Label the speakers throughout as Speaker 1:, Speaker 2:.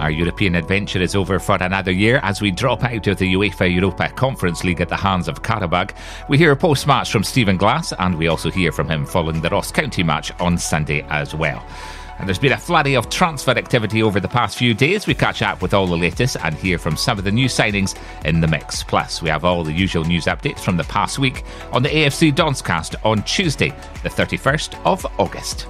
Speaker 1: Our European adventure is over for another year as we drop out of the UEFA Europa Conference League at the hands of Qarabag. We hear a post match from Stephen Glass, and we also hear from him following the Ross County match on Sunday as well. And there's been a flurry of transfer activity over the past few days. We catch up with all the latest and hear from some of the new signings in the mix. Plus, we have all the usual news updates from the past week on the AFC Donscast on Tuesday, the 31st of August.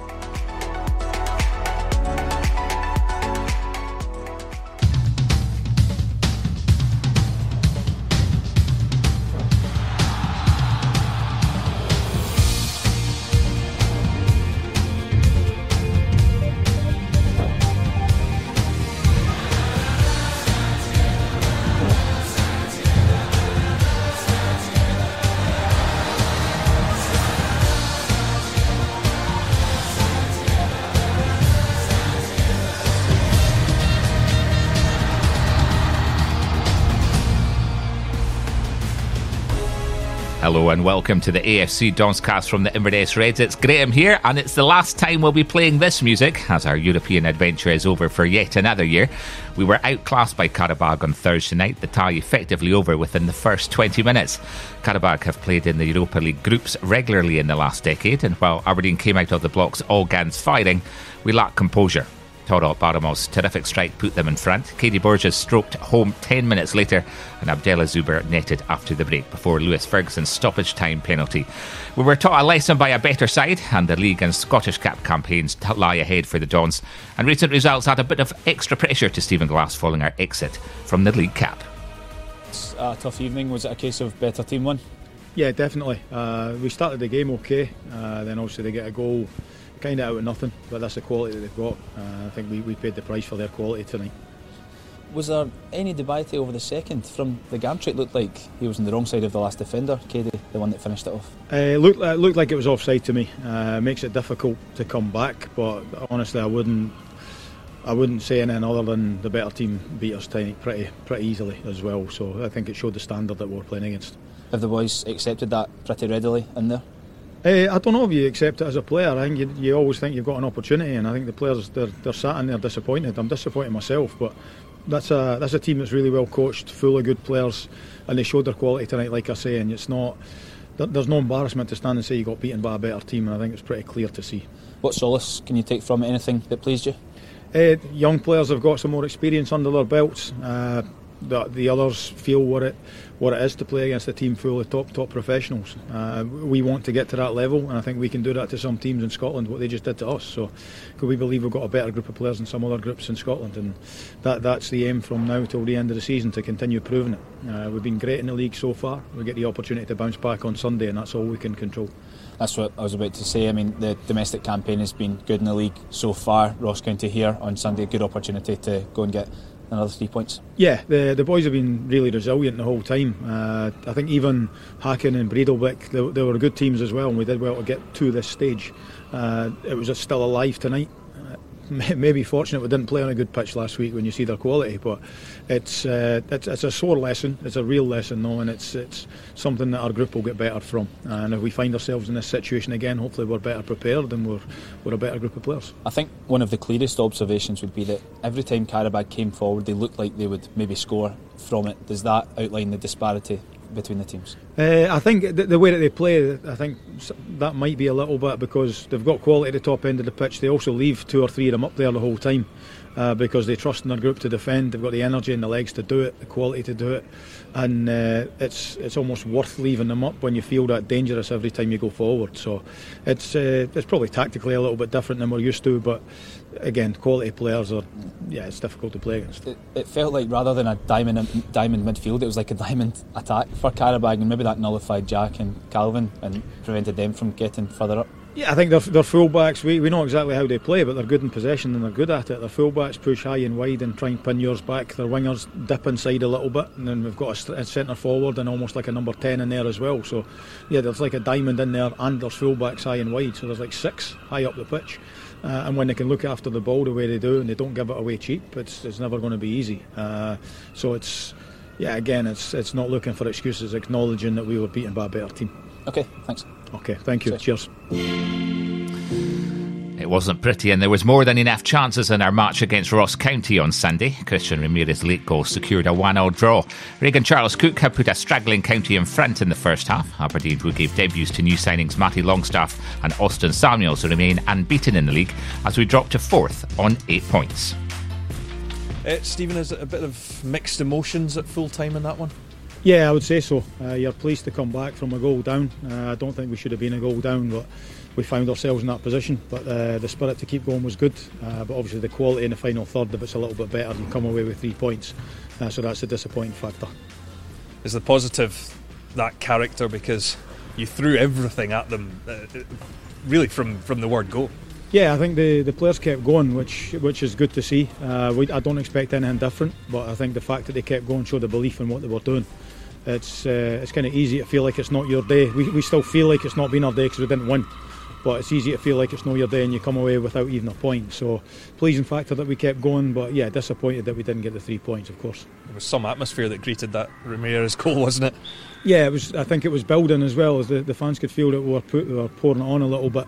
Speaker 1: Hello and welcome to the AFC Donscast from the Inverness Reds. It's Graham here, and it's the last time we'll be playing this music as our European adventure is over for yet another year. We were outclassed by Qarabag on Thursday night, the tie effectively over within the first 20 minutes. Qarabag have played in the Europa League groups regularly in the last decade, and while Aberdeen came out of the blocks all guns firing, we lacked composure. Toral Bayramov's terrific strike put them in front. Kady Borges stroked home 10 minutes later, and Abdellah Zoubir netted after the break before Lewis Ferguson's stoppage time penalty. We were taught a lesson by a better side, and the League and Scottish Cup campaigns lie ahead for the Dons. And recent results add a bit of extra pressure to Stephen Glass following our exit from the League Cup.
Speaker 2: It's a tough evening. Was it a case of better team won?
Speaker 3: Yeah, definitely. Uh, we started the game okay, uh, then obviously they get a goal kind of out of nothing, but that's the quality that they've got. Uh, I think we, we paid the price for their quality tonight.
Speaker 2: Was there any debate over the second? From the gantry, it looked like he was on the wrong side of the last defender, Kady, the one that finished it off.
Speaker 3: Uh, looked, uh, looked like it was offside to me. Uh, makes it difficult to come back, but honestly, I wouldn't. I wouldn't say anything other than the better team beat us tonight pretty pretty easily as well. So I think it showed the standard that we're playing against.
Speaker 2: Have the boys accepted that pretty readily in there?
Speaker 3: Uh, I don't know if you accept it as a player. I think you, you, always think you've got an opportunity, and I think the players they're, sat and they're sat in there disappointed. I'm disappointed myself, but that's a that's a team that's really well coached, full of good players, and they showed their quality tonight. Like I say, and it's not there's no embarrassment to stand and say you got beaten by a better team, and I think it's pretty clear to see.
Speaker 2: What solace can you take from it? Anything that pleased you?
Speaker 3: Uh, young players have got some more experience under their belts. Uh, the, the others feel what it what it is to play against a team full of top top professionals. Uh, we want to get to that level, and I think we can do that to some teams in Scotland. What they just did to us, so we believe we've got a better group of players than some other groups in Scotland, and that that's the aim from now till the end of the season to continue proving it. Uh, we've been great in the league so far. We get the opportunity to bounce back on Sunday, and that's all we can control.
Speaker 2: That's what I was about to say. I mean, the domestic campaign has been good in the league so far. Ross County here on Sunday, a good opportunity to go and get another three points.
Speaker 3: Yeah, the the boys have been really resilient the whole time. Uh, I think even Hacken and Breidablik, they, they, were good teams as well, and we did well to get to this stage. Uh, it was still alive tonight. Maybe fortunate we didn't play on a good pitch last week when you see their quality, but it's uh, it's, it's, a sore lesson. It's a real lesson, though, and it's it's something that our group will get better from. And if we find ourselves in this situation again, hopefully we're better prepared and we're we're a better group of players.
Speaker 2: I think one of the clearest observations would be that every time Qarabag came forward, they looked like they would maybe score from it. Does that outline the disparity between the teams?
Speaker 3: Uh, I think the, the, way that they play, I think that might be a little bit because they've got quality at the top end of the pitch. They also leave two or three of them up there the whole time uh, because they trust in their group to defend. They've got the energy and the legs to do it, the quality to do it, and uh, it's it's almost worth leaving them up when you feel that dangerous every time you go forward. So it's uh, it's probably tactically a little bit different than we're used to, but again, quality players are yeah, it's difficult to play against.
Speaker 2: It, it felt like rather than a diamond diamond midfield, it was like a diamond attack for Qarabag, and maybe that nullified Jack and Calvin and prevented them from getting further up.
Speaker 3: Yeah, I think they're, they're fullbacks. We, we know exactly how they play, but they're good in possession and they're good at it. Their fullbacks push high and wide and try and pin yours back. Their wingers dip inside a little bit, and then we've got a, a centre forward and almost like a number 10 in there as well. So, yeah, there's like a diamond in there, and there's fullbacks high and wide. So there's like six high up the pitch. Uh, and when they can look after the ball the way they do and they don't give it away cheap, it's, it's never going to be easy. Uh, so it's, yeah, again, it's it's not looking for excuses, acknowledging that we were beaten by a better team.
Speaker 2: Okay, thanks.
Speaker 3: Okay, thank you. Cheers.
Speaker 1: It wasn't pretty, and there was more than enough chances in our match against Ross County on Sunday. Christian Ramirez's late goal secured a 1 0 draw. Regan Charles Cook had put a straggling County in front in the first half. Aberdeen, who gave debuts to new signings Matty Longstaff and Austin Samuels, remain unbeaten in the league as we drop to fourth on eight points.
Speaker 4: Uh, Stephen, is it a bit of mixed emotions at full time in that one?
Speaker 3: Yeah, I would say so. Uh, you're pleased to come back from a goal down. Uh, I don't think we should have been a goal down, but we found ourselves in that position. But uh, the spirit to keep going was good. Uh, but obviously, the quality in the final third, if it's a little bit better, you come away with three points. Uh, so that's a disappointing factor.
Speaker 4: Is the positive that character because you threw everything at them, uh, really from, from the word go?
Speaker 3: Yeah, I think the, the players kept going, which which is good to see. Uh, we, I don't expect anything different, but I think the fact that they kept going showed the belief in what they were doing. It's uh, it's kind of easy to feel like it's not your day. We, we still feel like it's not been our day because we didn't win, but it's easy to feel like it's not your day and you come away without even a point. So pleasing factor that we kept going, but yeah, disappointed that we didn't get the three points, of course.
Speaker 4: There was some atmosphere that greeted that Ramirez goal, wasn't it?
Speaker 3: Yeah, it was. I think it was building as well as the, the fans could feel that we were, put, we were pouring it on a little bit.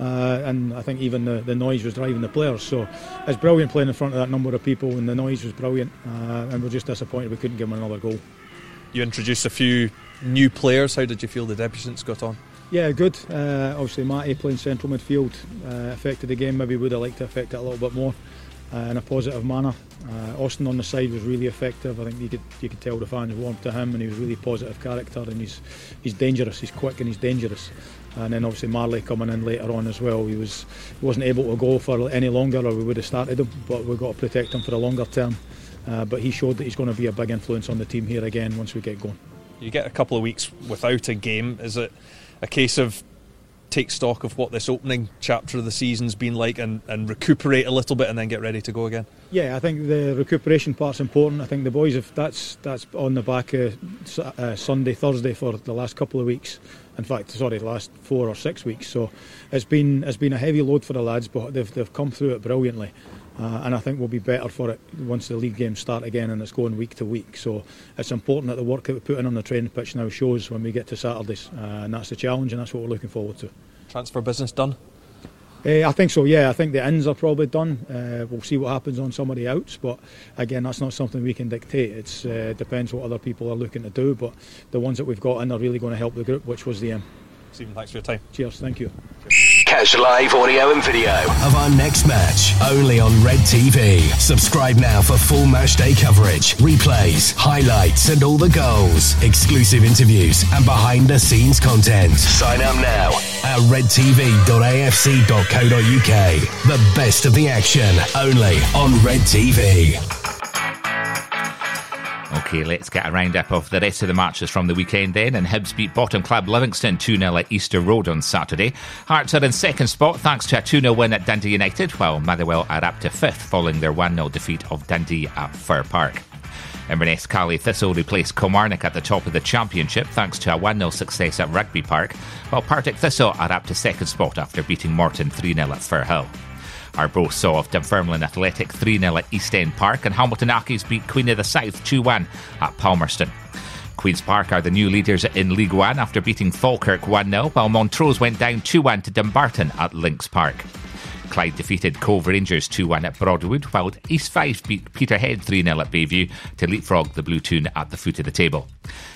Speaker 3: Uh, and I think even the, the noise was driving the players. So it's brilliant playing in front of that number of people, and the noise was brilliant. Uh, and we're just disappointed we couldn't give them another goal.
Speaker 4: You introduced a few new players. How did you feel the debutants got on?
Speaker 3: Yeah, good. Uh, obviously, Matty playing central midfield uh, affected the game. Maybe would have liked to affect it a little bit more uh, in a positive manner. Uh, Austin on the side was really effective. I think you could you could tell the fans warmed to him, and he was really positive character, and he's he's dangerous. He's quick and he's dangerous. And then obviously Marley coming in later on as well. He was he wasn't able to go for any longer, or we would have started him. But we've got to protect him for the longer term. Uh, but he showed that he's going to be a big influence on the team here again once we get going.
Speaker 4: You get a couple of weeks without a game. Is it a case of take stock of what this opening chapter of the season's been like and, and recuperate a little bit and then get ready to go again?
Speaker 3: Yeah, I think the recuperation part's important. I think the boys have that's that's on the back of uh, Sunday, Thursday for the last couple of weeks. In fact, sorry, the last four or six weeks. So it's been it's been a heavy load for the lads, but they've they've come through it brilliantly. Uh, and I think we'll be better for it once the league games start again and it's going week to week. So it's important that the work that we put in on the training pitch now shows when we get to Saturdays, uh, and that's the challenge, and that's what we're looking forward to.
Speaker 4: Transfer business done?
Speaker 3: Uh, I think so, yeah. I think the ins are probably done. Uh, we'll see what happens on some of the outs, but again, that's not something we can dictate. It uh, depends what other people are looking to do, but the ones that we've got in are really going to help the group, which was the aim.
Speaker 4: Stephen, thanks for your time.
Speaker 3: Cheers, thank you.
Speaker 5: Catch live audio and video
Speaker 6: of our next match only on Red TV. Subscribe now for full match day coverage, replays, highlights, and all the goals, exclusive interviews, and behind the scenes content.
Speaker 5: Sign up now
Speaker 6: at redtv.afc.co.uk. The best of the action only on Red TV.
Speaker 1: Okay, let's get a roundup of the rest of the matches from the weekend then. And Hibs beat bottom club Livingston 2 0 at Easter Road on Saturday. Hearts are in second spot thanks to a 2 0 win at Dundee United, while Motherwell are up to fifth following their 1 0 defeat of Dundee at Fir Park. Inverness Caley Thistle replaced Kilmarnock at the top of the Championship thanks to a 1 0 success at Rugby Park, while Partick Thistle are up to second spot after beating Morton 3 0 at Firhill. Arbroath saw off Dunfermline Athletic 3 0 at East End Park, and Hamilton Accies beat Queen of the South 2 1 at Palmerston. Queen's Park are the new leaders in League One after beating Falkirk 1 0, while Montrose went down 2 1 to Dumbarton at Links Park. Clyde defeated Cove Rangers 2 1 at Broadwood, while East Fife beat Peterhead 3 0 at Bayview to leapfrog the Blue Toon at the foot of the table.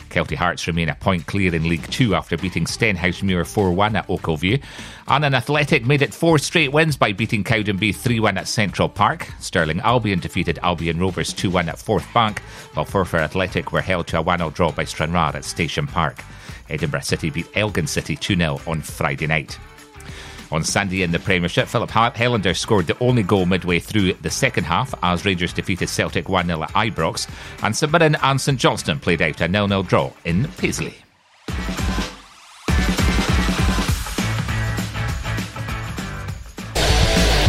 Speaker 1: Kelty Hearts remain a point clear in League Two after beating Stenhousemuir 4 1 at Ochilview. Annan Athletic made it four straight wins by beating Cowdenbeath 3 1 at Central Park. Stirling Albion defeated Albion Rovers 2 1 at Forth Bank, while Forfar Athletic were held to a 1 0 draw by Stranraer at Station Park. Edinburgh City beat Elgin City 2 0 on Friday night. On Sunday in the Premiership, Filip Helander scored the only goal midway through the second half as Rangers defeated Celtic 1 0 at Ibrox, and St Mirren and St Johnstone played out a 0 0 draw in Paisley.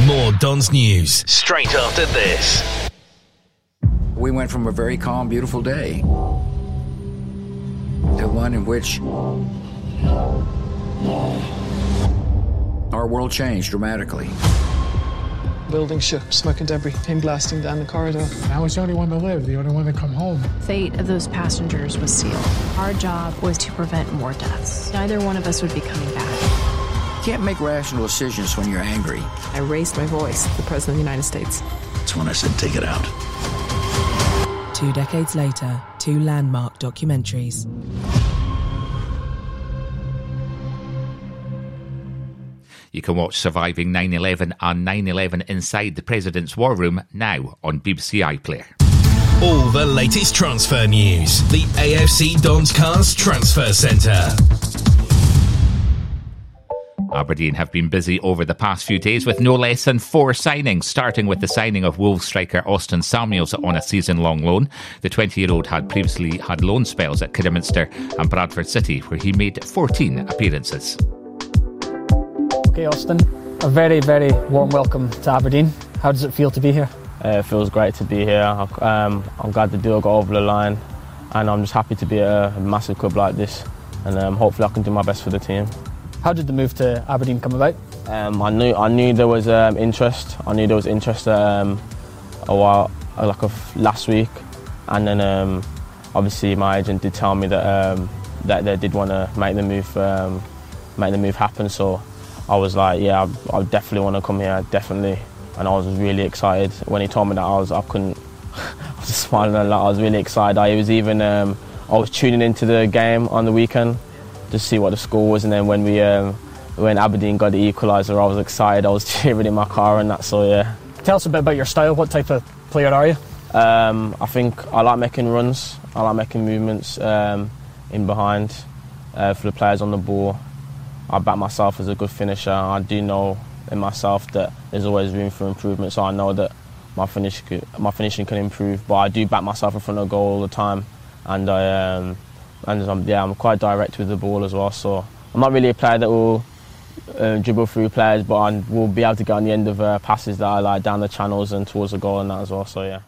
Speaker 6: More Don's News.
Speaker 5: straight after this.
Speaker 7: We went from a very calm, beautiful day to one in which our world changed dramatically.
Speaker 8: Building shook, smoke and debris came blasting down the corridor.
Speaker 9: I was the only one to live, the only one to come home.
Speaker 10: fate of those passengers was sealed. Our job was to prevent more deaths. Neither one of us would be coming back.
Speaker 7: can't make rational decisions when you're angry.
Speaker 10: I raised my voice to the President of the United States.
Speaker 6: That's when I said, take it out.
Speaker 11: Two decades later, two landmark documentaries.
Speaker 1: You can watch Surviving 9 11 and 9 11 Inside the President's War Room now on BBC iPlayer.
Speaker 6: All the latest transfer news. The AFC Dons Cast Transfer Centre.
Speaker 1: Aberdeen have been busy over the past few days with no less than four signings, starting with the signing of Wolves striker Austin Samuels on a season long loan. The 20 year old had previously had loan spells at Kidderminster and Bradford City, where he made 14 appearances.
Speaker 12: Okay, Austin, a very, very warm welcome to Aberdeen. How does it feel to be here?
Speaker 13: Uh, it feels great to be here. Um, I'm glad the deal got over the line, and I'm just happy to be at a massive club like this. And um, hopefully, I can do my best for the team.
Speaker 12: How did the move to Aberdeen come about?
Speaker 13: Um, I knew I knew there was um, interest. I knew there was interest um, a while, like a f- last week, and then um, obviously my agent did tell me that um, that they did want to make the move, um, make the move happen. So I was like, yeah, I, I definitely want to come here, definitely. And I was really excited when he told me that. I was I couldn't. I was just smiling a lot. I was really excited. I was even I was tuning into the game on the weekend to see what the score was. And then when we um, when Aberdeen got the equaliser, I was excited. I was cheering in my car and that. So yeah.
Speaker 12: Tell us a bit about your style. What type of player are you?
Speaker 13: Um, I think I like making runs. I like making movements um, in behind uh, for the players on the ball. I back myself as a good finisher. I do know in myself that there's always room for improvement. So I know that my finish my finishing can improve. But I do back myself in front of goal all the time, and I. Um, and I'm, yeah, I'm quite direct with the ball as well. So I'm not really a player that will uh, dribble through players, but I will be able to get on the end of uh, passes that I like down the channels and towards the goal and that as well. So yeah.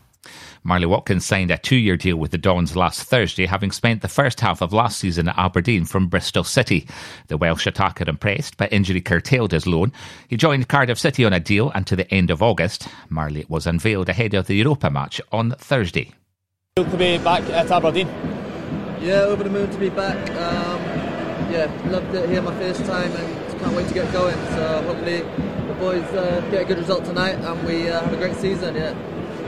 Speaker 1: Marley Watkins signed a two year deal with the Dons last Thursday, having spent the first half of last season at Aberdeen from Bristol City. The Welsh attacker impressed, but injury curtailed his loan. He joined Cardiff City on a deal until the end of August. Marley was unveiled ahead of the Europa match on Thursday.
Speaker 12: To be back at Aberdeen.
Speaker 14: Yeah, over the moon to be back. Um, yeah, loved it here my first time and can't wait to get going. So hopefully the boys uh, get a good result tonight and we uh, have a great season. Yeah.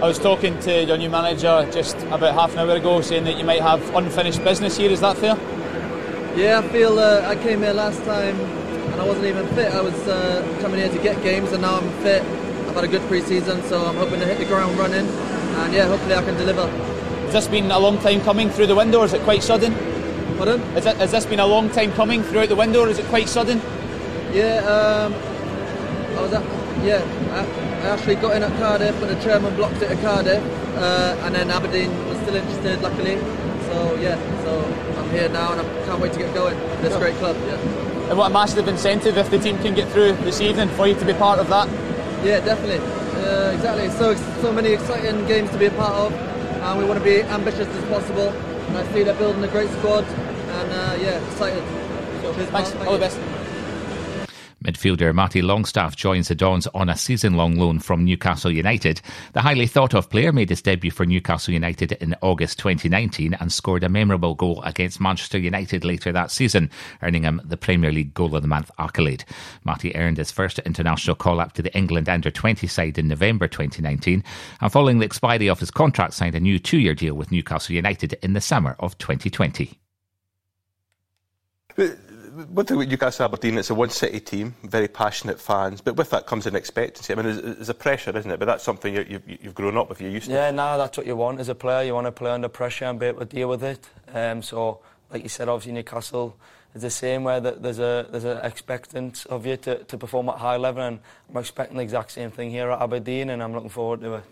Speaker 2: I was talking to your new manager just about half an hour ago, saying that you might have unfinished business here. Is that fair?
Speaker 14: Yeah, I feel uh, I came here last time and I wasn't even fit. I was uh, coming here to get games and now I'm fit. I've had a good pre-season, so I'm hoping to hit the ground running and yeah, hopefully I can deliver.
Speaker 2: Has this been a long time coming through the window, or is it quite sudden?
Speaker 14: Pardon?
Speaker 2: Has, it, has this been a long time coming throughout the window, or is it quite sudden?
Speaker 14: Yeah, um, I was at, yeah, I, I, actually got in at Cardiff when the chairman blocked it at Cardiff, uh, and then Aberdeen was still interested, luckily. So yeah, so I'm here now, and I can't wait to get going. This great club, yeah.
Speaker 2: And what a massive incentive if the team can get through this evening for you to be part of that.
Speaker 14: Yeah, definitely. Uh, exactly. So so many exciting games to be a part of and we want to be ambitious as possible. And I see they're building a great squad, and uh, yeah, excited.
Speaker 2: So, Thanks. Thank All the best.
Speaker 1: Midfielder Matty Longstaff joins the Dons on a season long loan from Newcastle United. The highly thought of player made his debut for Newcastle United in August 2019 and scored a memorable goal against Manchester United later that season, earning him the Premier League Goal of the Month accolade. Matty earned his first international call up to the England under 20 side in November 2019 and following the expiry of his contract signed a new two year deal with Newcastle United in the summer of 2020
Speaker 15: one thing with Newcastle Aberdeen, it's a one city team, very passionate fans, but with that comes an expectancy. I mean, there's, a pressure, isn't it? But that's something you, have grown up with, you're used to.
Speaker 13: Yeah, no, that's what you want as a player. You want to play under pressure and be able to deal with it. Um, so, like you said, obviously Newcastle is the same where there's a there's an expectant of you to, to perform at high level, and I'm expecting the exact same thing here at Aberdeen, and I'm looking forward to it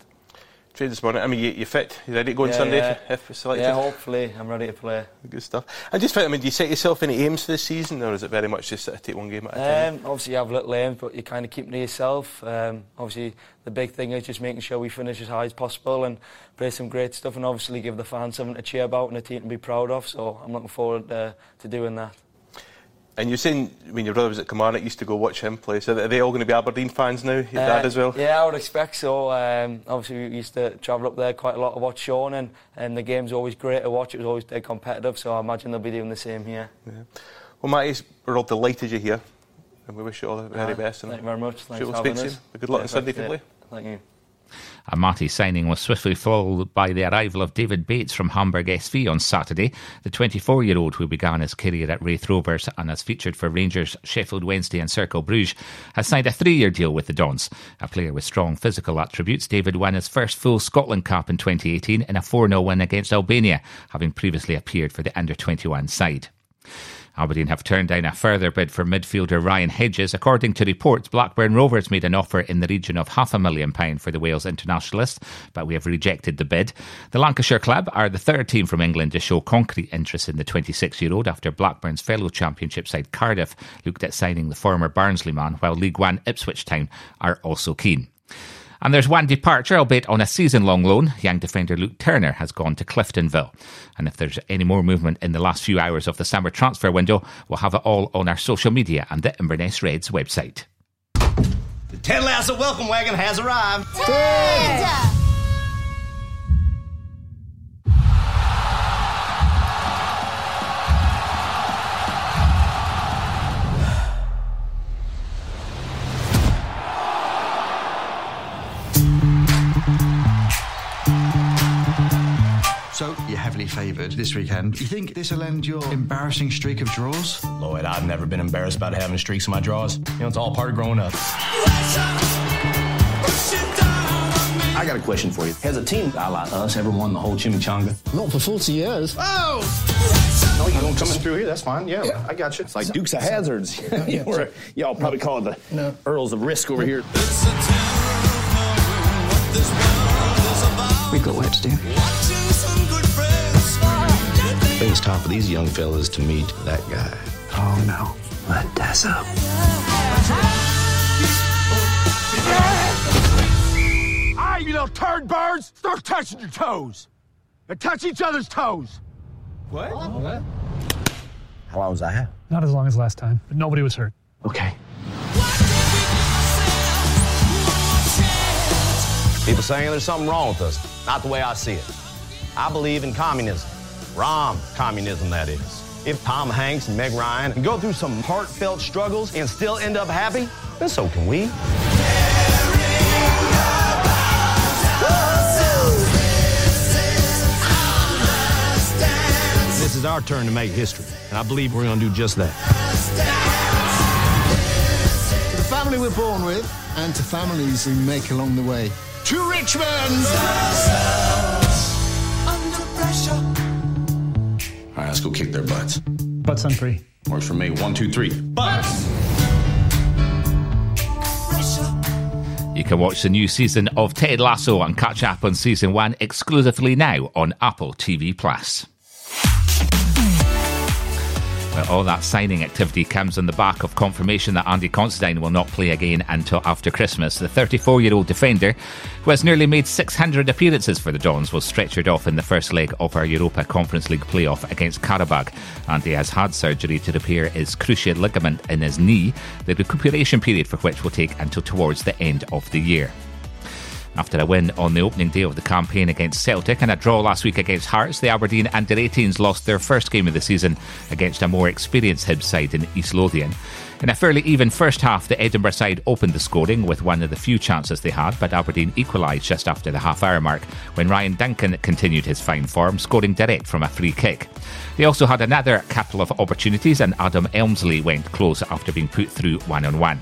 Speaker 15: trained this morning. I mean, you, you fit? You ready to go on
Speaker 13: yeah,
Speaker 15: Sunday
Speaker 13: yeah.
Speaker 15: if, selected?
Speaker 13: Yeah, hopefully. I'm ready to play.
Speaker 15: Good stuff. I just think, I mean, do you set yourself any aims for this season, or is it very much just sort of take one game at a time?
Speaker 13: Um, obviously, you have little aims, but you kind of keep them to yourself. Um, obviously, the big thing is just making sure we finish as high as possible and play some great stuff, and obviously give the fans something to cheer about and a team to be proud of. So I'm looking forward uh, to doing that.
Speaker 15: And you're saying when your brother was at Kilmarnock, you used to go watch him play. So are they all going to be Aberdeen fans now? Your uh, dad as well?
Speaker 13: Yeah, I would expect so. Um, obviously, we used to travel up there quite a lot to watch Sean, and, and the game's always great to watch. It was always dead competitive, so I imagine they'll be doing the same here.
Speaker 15: Yeah. Well, Matty, we're all delighted you're here. and we wish you all the very
Speaker 16: Uh,
Speaker 15: best. And
Speaker 16: thank you very much. Thanks
Speaker 15: Sure, we'll speak soon.
Speaker 16: us.
Speaker 15: Good luck
Speaker 16: Yeah,
Speaker 15: on Sunday if you play.
Speaker 16: Thank you.
Speaker 1: Amati's signing was swiftly followed by the arrival of David Bates from Hamburg SV on Saturday. The 24 year old, who began his career at Raith Rovers and has featured for Rangers, Sheffield Wednesday, and Cercle Bruges, has signed a three year deal with the Dons. A player with strong physical attributes, David won his first full Scotland cap in 2018 in a 4 0 win against Albania, having previously appeared for the under 21 side. Aberdeen have turned down a further bid for midfielder Ryan Hedges. According to reports, Blackburn Rovers made an offer in the region of half a million pounds for the Wales internationalist, but we have rejected the bid. The Lancashire club are the third team from England to show concrete interest in the 26 year old after Blackburn's fellow championship side Cardiff looked at signing the former Barnsley man, while League One Ipswich Town are also keen. And there's one departure, albeit on a season long loan. Young defender Luke Turner has gone to Cliftonville. And if there's any more movement in the last few hours of the summer transfer window, we'll have it all on our social media and the Inverness Reds website.
Speaker 17: The Ted Lasso welcome wagon has arrived.
Speaker 18: So favoured this weekend. You think this will end your embarrassing streak of draws?
Speaker 19: Lloyd, I've never been embarrassed about having streaks in my draws. You know, it's all part of growing up.
Speaker 20: I got a question for you. Has a team a la us ever won the whole chimichanga?
Speaker 9: Not for 40 years.
Speaker 20: Oh! No, you don't coming through here. That's fine. Yeah, I got you. It's like Dukes of Hazards.
Speaker 9: Yeah.
Speaker 20: Or, y'all probably call it the Earls of Risk over here.
Speaker 21: We got work to do.
Speaker 20: I think it's time for these young fellas to meet that guy.
Speaker 21: Oh no. Let that's up.
Speaker 22: Hey, you little turd birds! Start touching your toes! And touch each other's toes!
Speaker 20: What? How long was I have?
Speaker 12: Not as long as last time, but nobody was hurt.
Speaker 20: Okay.
Speaker 17: People saying there's something wrong with us. Not the way I see it. I believe in communism. Rom communism, that is. If Tom Hanks and Meg Ryan can go through some heartfelt struggles and still end up happy, then so can we.
Speaker 19: This is our turn to make history, and I believe we're going to do just that.
Speaker 9: To the family we're born with, and to families we make along the way. To Richmond!
Speaker 20: All right, let's go kick their butts.
Speaker 12: Butts on three.
Speaker 20: Works for me. One, two, three.
Speaker 17: Butts!
Speaker 1: You can watch the new season of Ted Lasso and catch up on season one exclusively now on Apple TV Plus. All that signing activity comes on the back of confirmation that Andy Considine will not play again until after Christmas. The 34 year old defender, who has nearly made 600 appearances for the Dons, was stretchered off in the first leg of our Europa Conference League playoff against Qarabag. Andy has had surgery to repair his cruciate ligament in his knee, the recuperation period for which will take until towards the end of the year. After a win on the opening day of the campaign against Celtic and a draw last week against Hearts, the Aberdeen under 18s lost their first game of the season against a more experienced Hibs side in East Lothian. In a fairly even first half, the Edinburgh side opened the scoring with one of the few chances they had, but Aberdeen equalised just after the half hour mark when Ryan Duncan continued his fine form, scoring direct from a free kick. They also had another couple of opportunities, and Adam Elmsley went close after being put through one on one.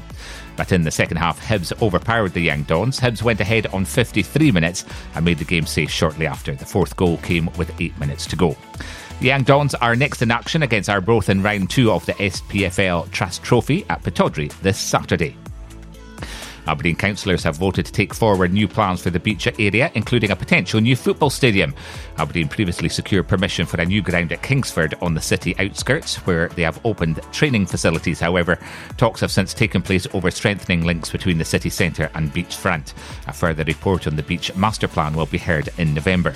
Speaker 1: But in the second half, Hibs overpowered the Young Dons. Hibs went ahead on 53 minutes and made the game safe shortly after. The fourth goal came with eight minutes to go. The Dons are next in action against Arbroath in round two of the SPFL Trust Trophy at Pittodrie this Saturday. Aberdeen councillors have voted to take forward new plans for the beach area, including a potential new football stadium. Aberdeen previously secured permission for a new ground at Kingsford on the city outskirts, where they have opened training facilities. However, talks have since taken place over strengthening links between the city centre and beachfront. A further report on the beach master plan will be heard in November.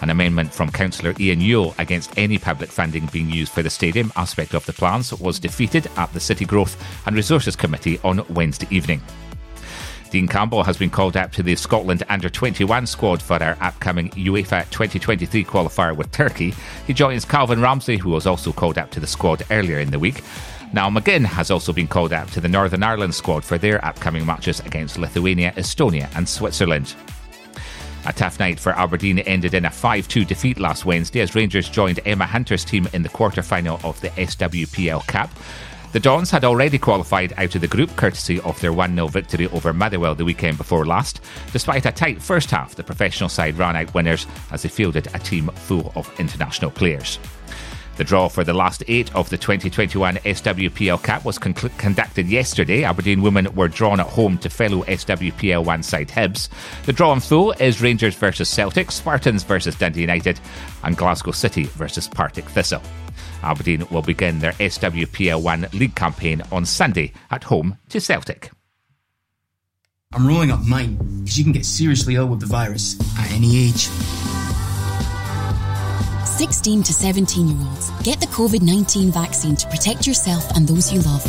Speaker 1: An amendment from Councillor Ian Yuill against any public funding being used for the stadium aspect of the plans was defeated at the City Growth and Resources Committee on Wednesday evening. Dean Campbell has been called up to the Scotland under 21 squad for our upcoming UEFA 2023 qualifier with Turkey. He joins Calvin Ramsey, who was also called up to the squad earlier in the week. Niall McGinn has also been called up to the Northern Ireland squad for their upcoming matches against Lithuania, Estonia, and Switzerland. A tough night for Aberdeen ended in a 5 2 defeat last Wednesday as Rangers joined Emma Hunter's team in the quarter final of the SWPL Cup. The Dons had already qualified out of the group courtesy of their 1 0 victory over Motherwell the weekend before last. Despite a tight first half, the professional side ran out winners as they fielded a team full of international players. The draw for the last eight of the 2021 SWPL Cup was con- conducted yesterday. Aberdeen women were drawn at home to fellow SWPL one side Hibs. The draw in full is Rangers versus Celtic, Spartans versus Dundee United, and Glasgow City versus Partick Thistle. Aberdeen will begin their SWPL 1 league campaign on Sunday at home to Celtic.
Speaker 21: I'm rolling up mine because you can get seriously ill with the virus at any age.
Speaker 23: 16 to 17 year olds, get the COVID 19 vaccine to protect yourself and those you love.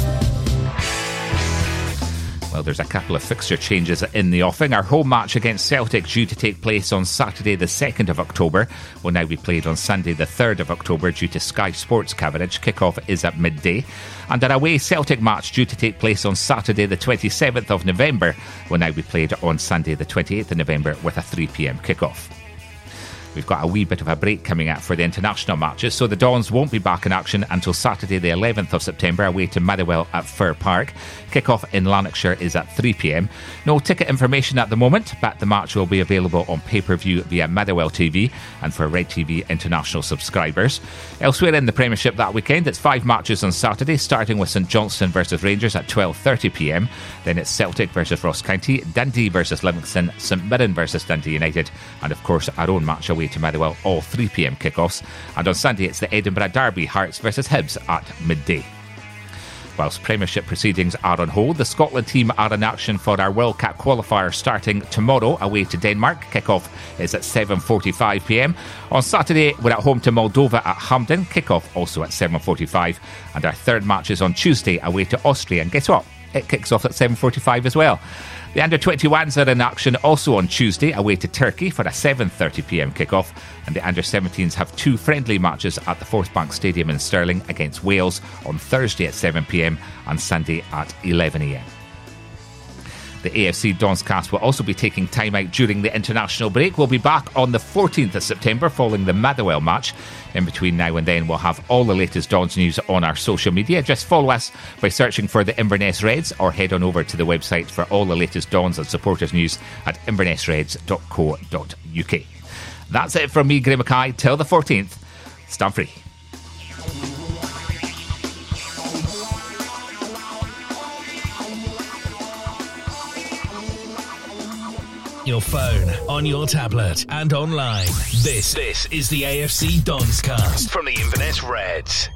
Speaker 1: Well, there's a couple of fixture changes in the offing. Our home match against Celtic, due to take place on Saturday, the 2nd of October, will now be played on Sunday, the 3rd of October, due to Sky Sports coverage. Kickoff is at midday. And an away Celtic match, due to take place on Saturday, the 27th of November, will now be played on Sunday, the 28th of November, with a 3 pm kickoff. We've got a wee bit of a break coming up for the international matches, so the Dons won't be back in action until Saturday, the 11th of September, away to Motherwell at Fir Park. Kickoff in Lanarkshire is at 3 pm. No ticket information at the moment, but the match will be available on pay per view via Motherwell TV and for Red TV international subscribers. Elsewhere in the Premiership that weekend, it's five matches on Saturday, starting with St Johnstone versus Rangers at 12:30 pm. Then it's Celtic versus Ross County, Dundee versus Livingston, St Mirren versus Dundee United, and of course our own match away to Motherwell, all 3 pm kickoffs. And on Sunday, it's the Edinburgh Derby, Hearts versus Hibs at midday. Whilst Premiership proceedings are on hold, the Scotland team are in action for our World Cup qualifier starting tomorrow away to Denmark. Kickoff is at 7:45 p.m. On Saturday, we're at home to Moldova at Hampden. Kickoff also at 7:45, and our third match is on Tuesday away to Austria. And guess what? It kicks off at 7:45 as well. The under 21s are in action also on Tuesday away to Turkey for a 7:30 p.m. kickoff, and the under 17s have two friendly matches at the Forthbank Stadium in Stirling against Wales on Thursday at 7 p.m. and Sunday at 11 a.m. The AFC Donscast will also be taking time out during the international break. We'll be back on the 14th of September following the Motherwell match. In between now and then, we'll have all the latest Dons news on our social media. Just follow us by searching for the Inverness Reds or head on over to the website for all the latest Dons and supporters news at invernessreds.co.uk. That's it from me, Graeme Mackay. Till the 14th, stand free.
Speaker 6: Your phone, on your tablet, and online. This, this is the AFC Donscast from the Inverness Reds.